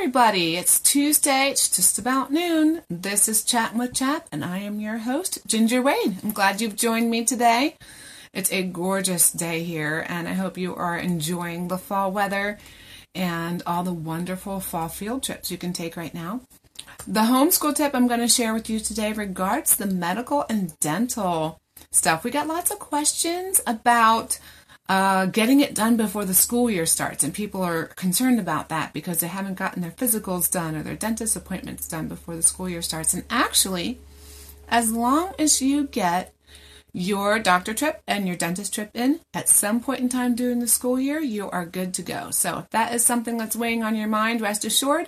everybody. It's Tuesday. It's just about noon. This is Chatting with Chap, and I am your host, Ginger Wade. I'm glad you've joined me today. It's a gorgeous day here, and I hope you are enjoying the fall weather and all the wonderful fall field trips you can take right now. The homeschool tip I'm going to share with you today regards the medical and dental stuff. We got lots of questions about uh, getting it done before the school year starts, and people are concerned about that because they haven't gotten their physicals done or their dentist appointments done before the school year starts. And actually, as long as you get your doctor trip and your dentist trip in at some point in time during the school year, you are good to go. So if that is something that's weighing on your mind, rest assured,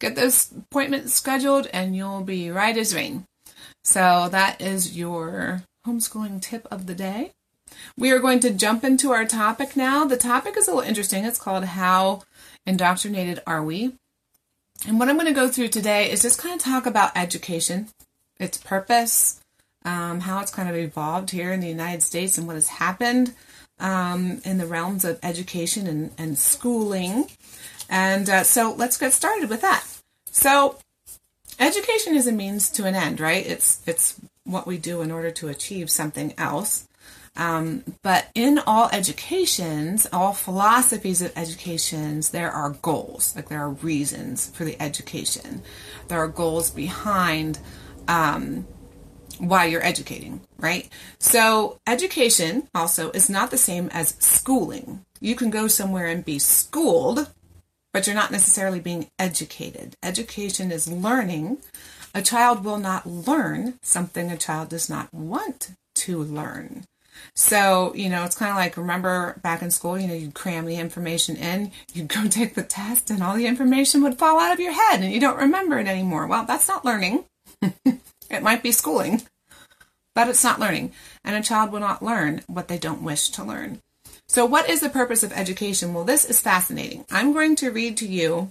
get those appointments scheduled and you'll be right as rain. So that is your homeschooling tip of the day. We are going to jump into our topic now. The topic is a little interesting. It's called How Indoctrinated Are We? And what I'm going to go through today is just kind of talk about education, its purpose, um, how it's kind of evolved here in the United States, and what has happened um, in the realms of education and, and schooling. And uh, so let's get started with that. So, education is a means to an end, right? It's it's what we do in order to achieve something else. Um, but in all educations, all philosophies of educations, there are goals. Like there are reasons for the education. There are goals behind um, why you're educating, right? So education also is not the same as schooling. You can go somewhere and be schooled, but you're not necessarily being educated. Education is learning. A child will not learn something a child does not want to learn. So, you know, it's kind of like remember back in school, you know, you'd cram the information in, you'd go take the test, and all the information would fall out of your head and you don't remember it anymore. Well, that's not learning. it might be schooling, but it's not learning. And a child will not learn what they don't wish to learn. So, what is the purpose of education? Well, this is fascinating. I'm going to read to you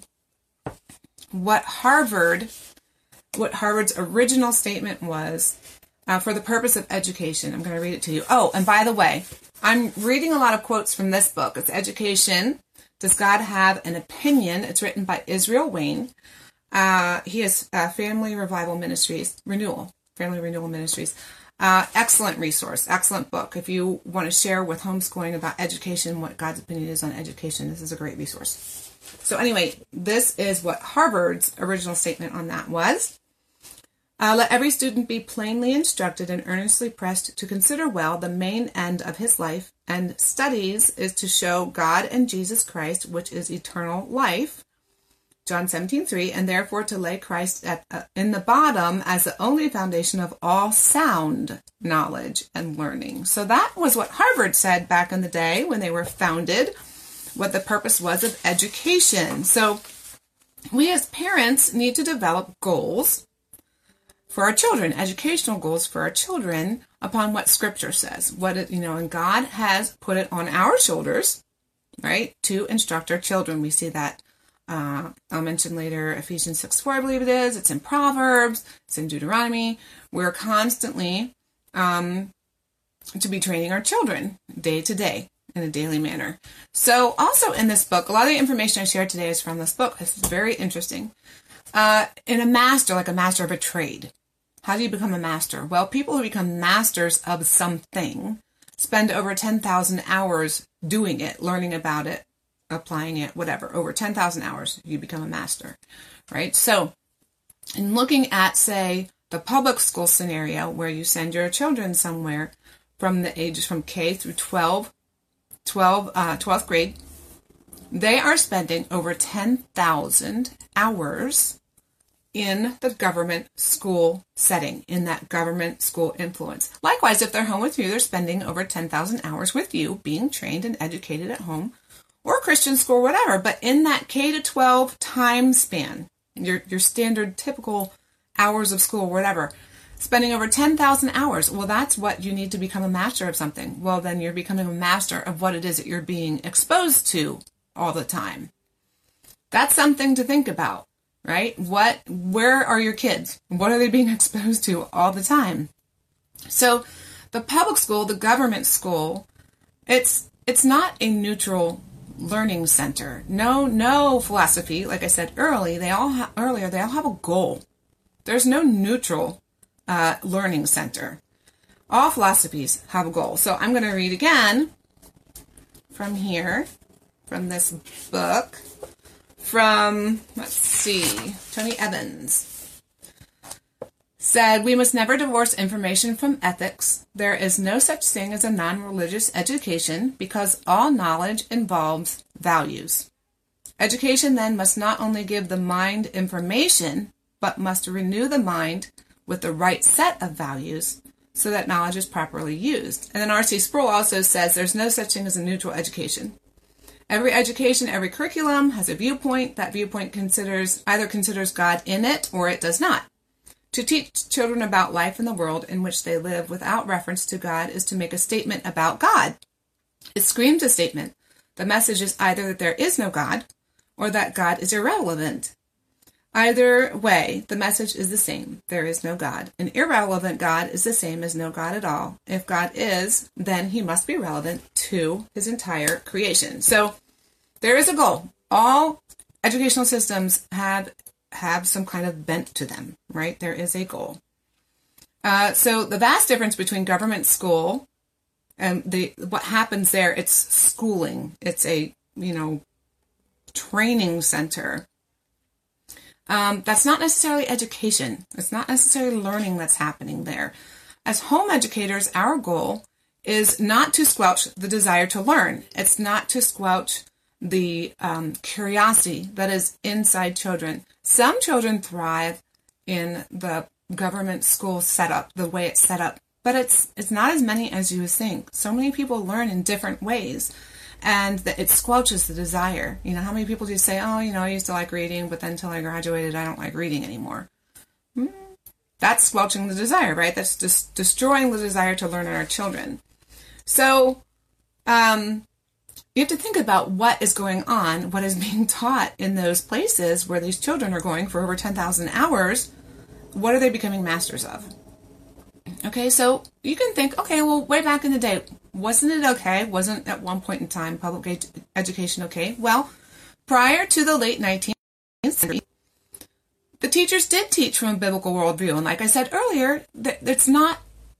what Harvard, what Harvard's original statement was uh, for the purpose of education. I'm going to read it to you. Oh, and by the way, I'm reading a lot of quotes from this book. It's Education. Does God Have an Opinion? It's written by Israel Wayne. Uh, he has uh, Family Revival Ministries, Renewal, Family Renewal Ministries. Uh, excellent resource, excellent book. If you want to share with homeschooling about education, what God's opinion is on education, this is a great resource. So, anyway, this is what Harvard's original statement on that was. Uh, let every student be plainly instructed and earnestly pressed to consider well the main end of his life, and studies is to show God and Jesus Christ, which is eternal life. John 17, 3, and therefore to lay Christ at, uh, in the bottom as the only foundation of all sound knowledge and learning. So that was what Harvard said back in the day when they were founded, what the purpose was of education. So we as parents need to develop goals for our children, educational goals for our children upon what scripture says. What it, you know, and God has put it on our shoulders, right, to instruct our children. We see that uh, I'll mention later Ephesians 6 4, I believe it is. It's in Proverbs, it's in Deuteronomy. We're constantly um, to be training our children day to day in a daily manner. So, also in this book, a lot of the information I shared today is from this book. Is very interesting. Uh, in a master, like a master of a trade, how do you become a master? Well, people who become masters of something spend over 10,000 hours doing it, learning about it, applying it, whatever. Over 10,000 hours, you become a master, right? So, in looking at, say, the public school scenario where you send your children somewhere from the ages from K through 12, 12 uh, 12th grade, they are spending over 10,000 hours in the government school setting, in that government school influence. Likewise, if they're home with you, they're spending over 10,000 hours with you being trained and educated at home or Christian school, whatever. But in that K to 12 time span, your, your standard typical hours of school, whatever, spending over 10,000 hours. Well, that's what you need to become a master of something. Well, then you're becoming a master of what it is that you're being exposed to all the time. That's something to think about right? What, where are your kids? What are they being exposed to all the time? So the public school, the government school, it's, it's not a neutral learning center. No, no philosophy. Like I said early, they all ha- earlier they all have a goal. There's no neutral uh, learning center. All philosophies have a goal. So I'm going to read again from here, from this book, from let's see, Tony Evans said we must never divorce information from ethics. There is no such thing as a non religious education because all knowledge involves values. Education then must not only give the mind information, but must renew the mind with the right set of values so that knowledge is properly used. And then R.C. Sproul also says there's no such thing as a neutral education. Every education, every curriculum has a viewpoint. That viewpoint considers either considers God in it or it does not. To teach children about life in the world in which they live without reference to God is to make a statement about God. It screams a statement. The message is either that there is no God or that God is irrelevant. Either way, the message is the same. There is no God. An irrelevant God is the same as no God at all. If God is, then he must be relevant to his entire creation. So there is a goal. All educational systems have have some kind of bent to them, right? There is a goal. Uh, so the vast difference between government school and the what happens there, it's schooling. It's a you know training center. Um, that's not necessarily education. It's not necessarily learning that's happening there. As home educators, our goal is not to squelch the desire to learn. It's not to squelch the um, curiosity that is inside children. Some children thrive in the government school setup, the way it's set up, but it's it's not as many as you would think. So many people learn in different ways, and that it squelches the desire. You know, how many people do you say, "Oh, you know, I used to like reading, but then until I graduated, I don't like reading anymore." Hmm. That's squelching the desire, right? That's just destroying the desire to learn in our children. So, um, you have to think about what is going on, what is being taught in those places where these children are going for over 10,000 hours. What are they becoming masters of? Okay, so you can think, okay, well, way back in the day, wasn't it okay? Wasn't at one point in time public ed- education okay? Well, prior to the late 19th century, the teachers did teach from a biblical worldview. And like I said earlier, it's not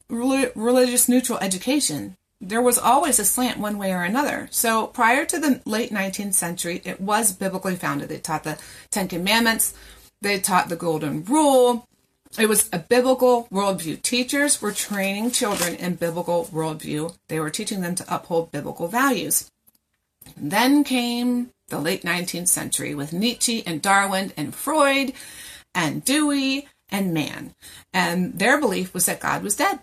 religious neutral education there was always a slant one way or another. So prior to the late 19th century, it was biblically founded. They taught the Ten Commandments, they taught the Golden Rule. It was a biblical worldview. Teachers were training children in biblical worldview. They were teaching them to uphold biblical values. Then came the late 19th century with Nietzsche and Darwin and Freud and Dewey and Mann. And their belief was that God was dead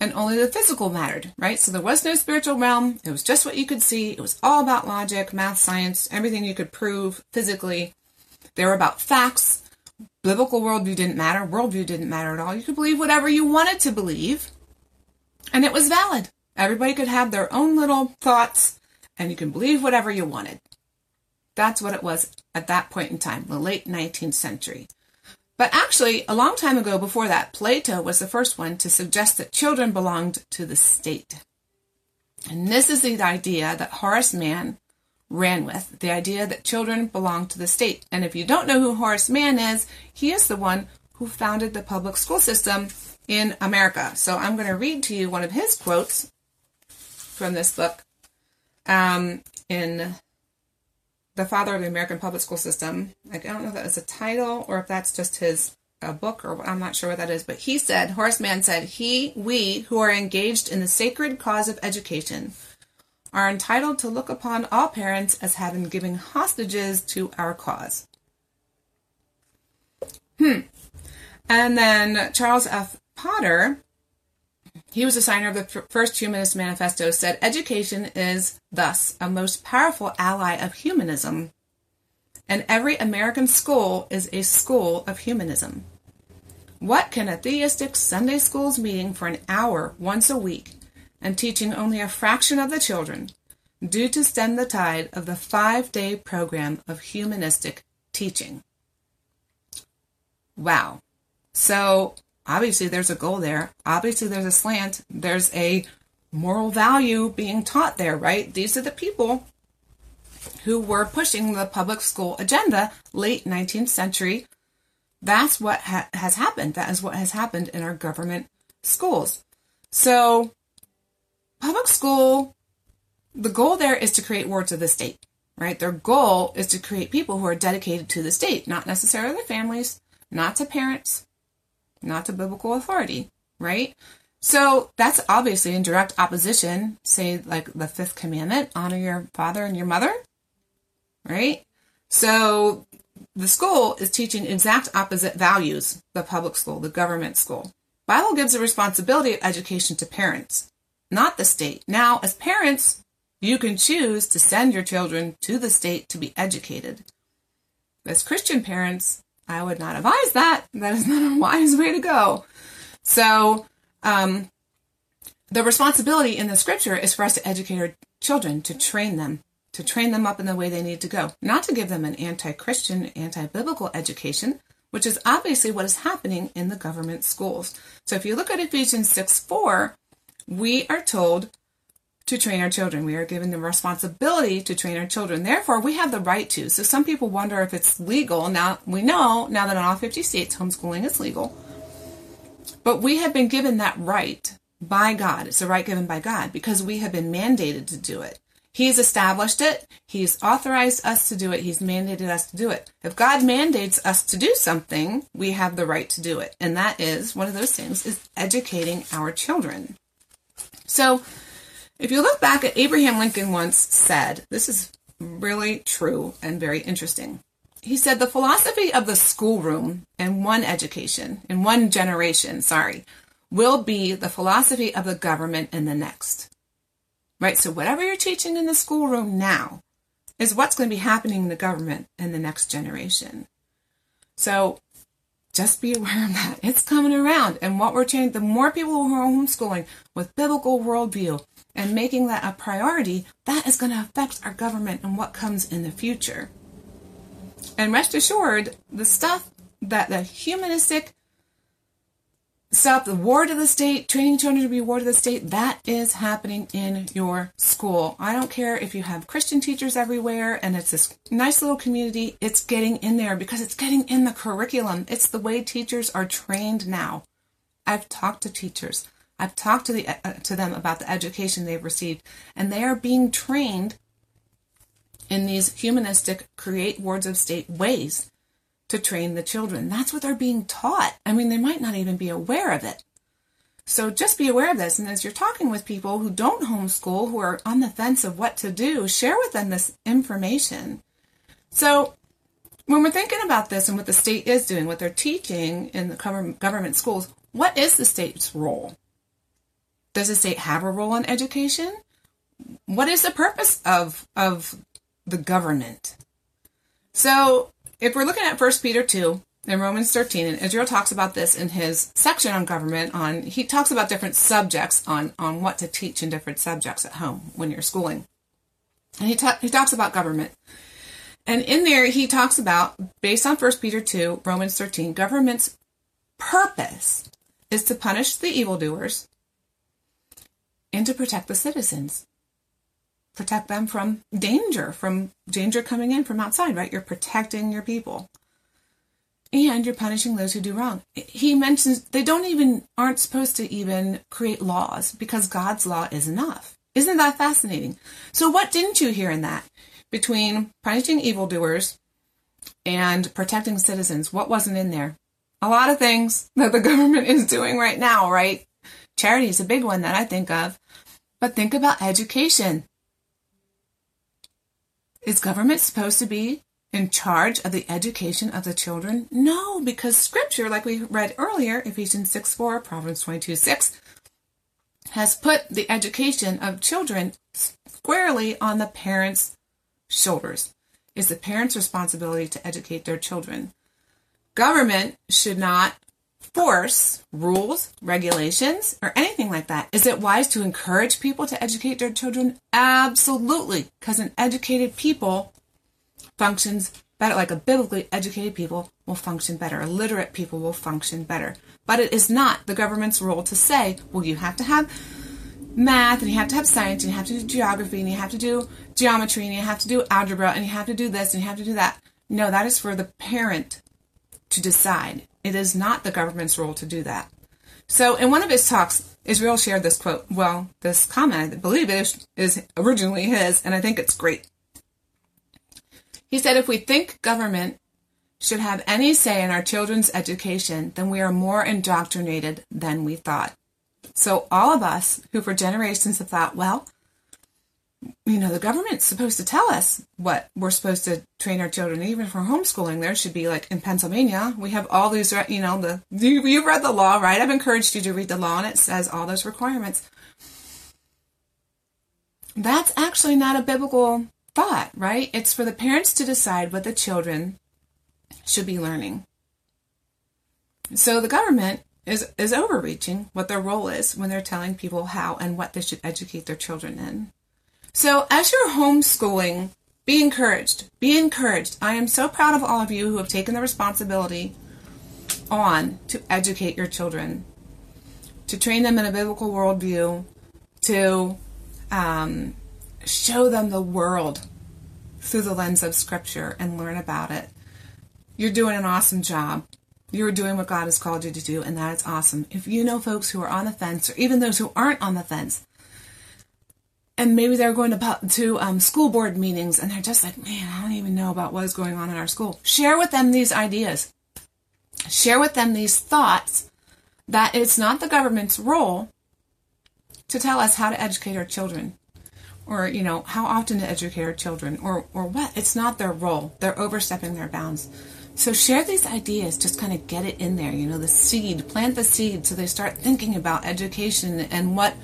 and only the physical mattered, right? So there was no spiritual realm. It was just what you could see. It was all about logic, math, science, everything you could prove physically. They were about facts. Biblical worldview didn't matter. Worldview didn't matter at all. You could believe whatever you wanted to believe, and it was valid. Everybody could have their own little thoughts, and you can believe whatever you wanted. That's what it was at that point in time, the late 19th century. But actually, a long time ago before that, Plato was the first one to suggest that children belonged to the state. And this is the idea that Horace Mann ran with the idea that children belong to the state. And if you don't know who Horace Mann is, he is the one who founded the public school system in America. So I'm going to read to you one of his quotes from this book um, in the father of the American public school system. I don't know if that is a title or if that's just his a book or I'm not sure what that is, but he said, Horace Mann said, he, we who are engaged in the sacred cause of education are entitled to look upon all parents as having given hostages to our cause. Hmm. And then Charles F. Potter he was a signer of the first Humanist Manifesto, said education is thus a most powerful ally of humanism, and every American school is a school of humanism. What can a theistic Sunday schools meeting for an hour once a week and teaching only a fraction of the children do to stem the tide of the five day program of humanistic teaching? Wow. So obviously there's a goal there. Obviously there's a slant. There's a moral value being taught there, right? These are the people who were pushing the public school agenda late 19th century. That's what ha- has happened. That is what has happened in our government schools. So, public school, the goal there is to create wards of the state, right? Their goal is to create people who are dedicated to the state, not necessarily families, not to parents, not to biblical authority, right? So that's obviously in direct opposition, say, like the fifth commandment honor your father and your mother, right? So the school is teaching exact opposite values the public school, the government school. Bible gives the responsibility of education to parents, not the state. Now, as parents, you can choose to send your children to the state to be educated. As Christian parents, I would not advise that. That is not a wise way to go. So, um, the responsibility in the scripture is for us to educate our children, to train them, to train them up in the way they need to go, not to give them an anti Christian, anti biblical education, which is obviously what is happening in the government schools. So if you look at Ephesians 6 4, we are told to train our children. We are given the responsibility to train our children. Therefore, we have the right to. So some people wonder if it's legal. Now, we know now that in all 50 states, homeschooling is legal. But we have been given that right by God. It's a right given by God because we have been mandated to do it. He's established it. He's authorized us to do it. He's mandated us to do it. If God mandates us to do something, we have the right to do it. And that is one of those things is educating our children. So if you look back at Abraham Lincoln once said, this is really true and very interesting. He said the philosophy of the schoolroom in one education, in one generation, sorry, will be the philosophy of the government in the next. Right? So whatever you're teaching in the schoolroom now is what's going to be happening in the government in the next generation. So just be aware of that. It's coming around. And what we're changing, the more people who are homeschooling with biblical worldview and making that a priority, that is going to affect our government and what comes in the future. And rest assured, the stuff that the humanistic stuff, the ward of the state, training children to be ward of the state, that is happening in your school. I don't care if you have Christian teachers everywhere and it's this nice little community, it's getting in there because it's getting in the curriculum. It's the way teachers are trained now. I've talked to teachers. I've talked to the uh, to them about the education they've received and they are being trained in these humanistic create wards of state ways to train the children. That's what they're being taught. I mean, they might not even be aware of it. So just be aware of this. And as you're talking with people who don't homeschool, who are on the fence of what to do, share with them this information. So when we're thinking about this and what the state is doing, what they're teaching in the government schools, what is the state's role? Does the state have a role in education? What is the purpose of, of the government? So if we're looking at 1 Peter 2 and Romans 13, and Israel talks about this in his section on government, on he talks about different subjects on, on what to teach in different subjects at home when you're schooling. And he, ta- he talks about government. And in there, he talks about, based on 1 Peter 2, Romans 13, government's purpose is to punish the evildoers and to protect the citizens protect them from danger, from danger coming in from outside, right? You're protecting your people. And you're punishing those who do wrong. He mentions they don't even, aren't supposed to even create laws because God's law is enough. Isn't that fascinating? So, what didn't you hear in that? Between punishing evildoers and protecting citizens, what wasn't in there? A lot of things that the government is doing right now, right? Charity is a big one that I think of. But think about education. Is government supposed to be in charge of the education of the children? No, because scripture, like we read earlier, Ephesians 6 4, Proverbs 22 6, has put the education of children squarely on the parents' shoulders. It's the parents' responsibility to educate their children. Government should not force rules, regulations, or anything like that. Is it wise to encourage people to educate their children? Absolutely, because an educated people functions better, like a biblically educated people will function better. Literate people will function better. But it is not the government's role to say, well, you have to have math and you have to have science and you have to do geography and you have to do geometry and you have to do algebra and you have to do this and you have to do that. No, that is for the parent to decide. It is not the government's role to do that. So, in one of his talks, Israel shared this quote. Well, this comment, I believe it is, is originally his, and I think it's great. He said, If we think government should have any say in our children's education, then we are more indoctrinated than we thought. So, all of us who for generations have thought, well, you know, the government's supposed to tell us what we're supposed to train our children. Even for homeschooling, there should be like in Pennsylvania, we have all these, you know, the you, you've read the law, right? I've encouraged you to read the law, and it says all those requirements. That's actually not a biblical thought, right? It's for the parents to decide what the children should be learning. So the government is is overreaching what their role is when they're telling people how and what they should educate their children in. So as you're homeschooling, be encouraged. Be encouraged. I am so proud of all of you who have taken the responsibility on to educate your children, to train them in a biblical worldview, to um, show them the world through the lens of Scripture and learn about it. You're doing an awesome job. You're doing what God has called you to do, and that is awesome. If you know folks who are on the fence, or even those who aren't on the fence, and maybe they're going to to um, school board meetings, and they're just like, man, I don't even know about what is going on in our school. Share with them these ideas. Share with them these thoughts that it's not the government's role to tell us how to educate our children or you know how often to educate our children or or what. It's not their role. They're overstepping their bounds. So share these ideas. Just kind of get it in there you know the seed. Plant the seed so they start thinking about education and what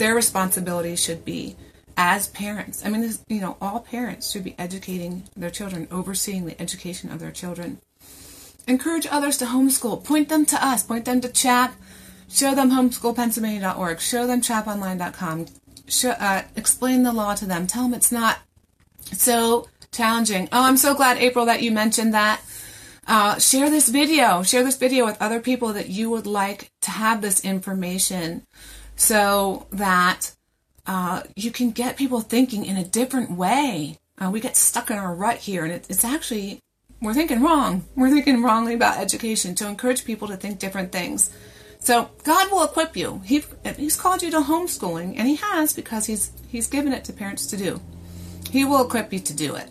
their responsibility should be as parents i mean this, you know all parents should be educating their children overseeing the education of their children encourage others to homeschool point them to us point them to chap show them homeschoolpennsylvania.org show them chaponline.com show, uh, explain the law to them. Tell them it's not so challenging. Oh, I'm so glad, April, that you mentioned that. Uh, share this video. Share this video with other people that you would like to have this information so that uh, you can get people thinking in a different way. Uh, we get stuck in our rut here, and it, it's actually, we're thinking wrong. We're thinking wrongly about education to encourage people to think different things. So God will equip you. He, he's called you to homeschooling, and He has because He's He's given it to parents to do. He will equip you to do it.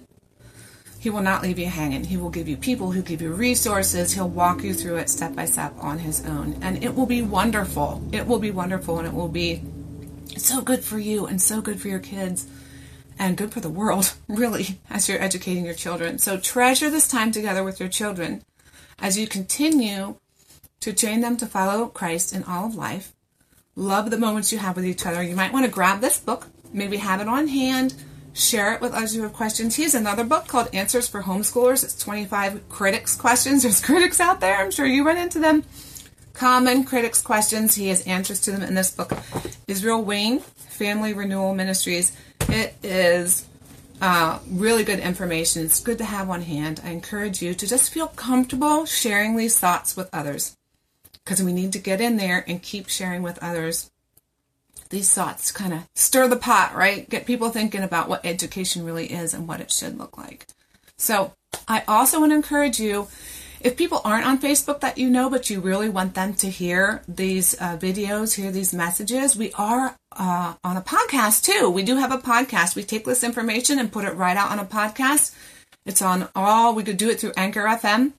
He will not leave you hanging. He will give you people who give you resources. He'll walk you through it step by step on His own, and it will be wonderful. It will be wonderful, and it will be so good for you and so good for your kids and good for the world, really, as you're educating your children. So treasure this time together with your children as you continue to train them to follow Christ in all of life. Love the moments you have with each other. You might want to grab this book, maybe have it on hand, share it with others who have questions. He has another book called Answers for Homeschoolers. It's 25 critics questions. There's critics out there. I'm sure you run into them. Common critics questions. He has answers to them in this book. Israel Wayne, Family Renewal Ministries. It is uh, really good information. It's good to have on hand. I encourage you to just feel comfortable sharing these thoughts with others because we need to get in there and keep sharing with others these thoughts kind of stir the pot, right? Get people thinking about what education really is and what it should look like. So, I also want to encourage you if people aren't on Facebook that you know, but you really want them to hear these uh, videos, hear these messages, we are uh, on a podcast too. We do have a podcast. We take this information and put it right out on a podcast. It's on all, we could do it through Anchor FM.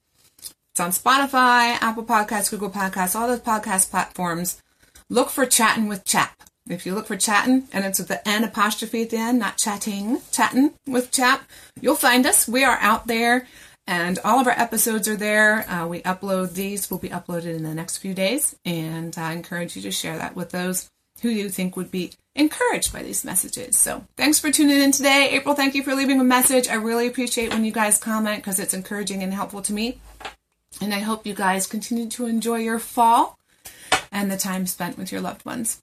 It's on Spotify, Apple Podcasts, Google Podcasts, all those podcast platforms. Look for Chatting with Chap. If you look for chatting and it's with the N apostrophe at the end, not chatting, chatting with Chap, you'll find us. We are out there and all of our episodes are there. Uh, we upload these, will be uploaded in the next few days. And I encourage you to share that with those who you think would be encouraged by these messages. So thanks for tuning in today. April, thank you for leaving a message. I really appreciate when you guys comment because it's encouraging and helpful to me. And I hope you guys continue to enjoy your fall and the time spent with your loved ones.